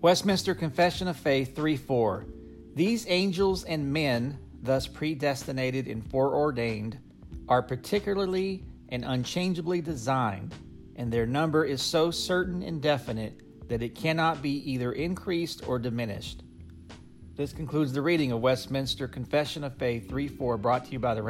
Westminster Confession of Faith 3 4. These angels and men, thus predestinated and foreordained, are particularly and unchangeably designed, and their number is so certain and definite that it cannot be either increased or diminished. This concludes the reading of Westminster Confession of Faith 3 4, brought to you by the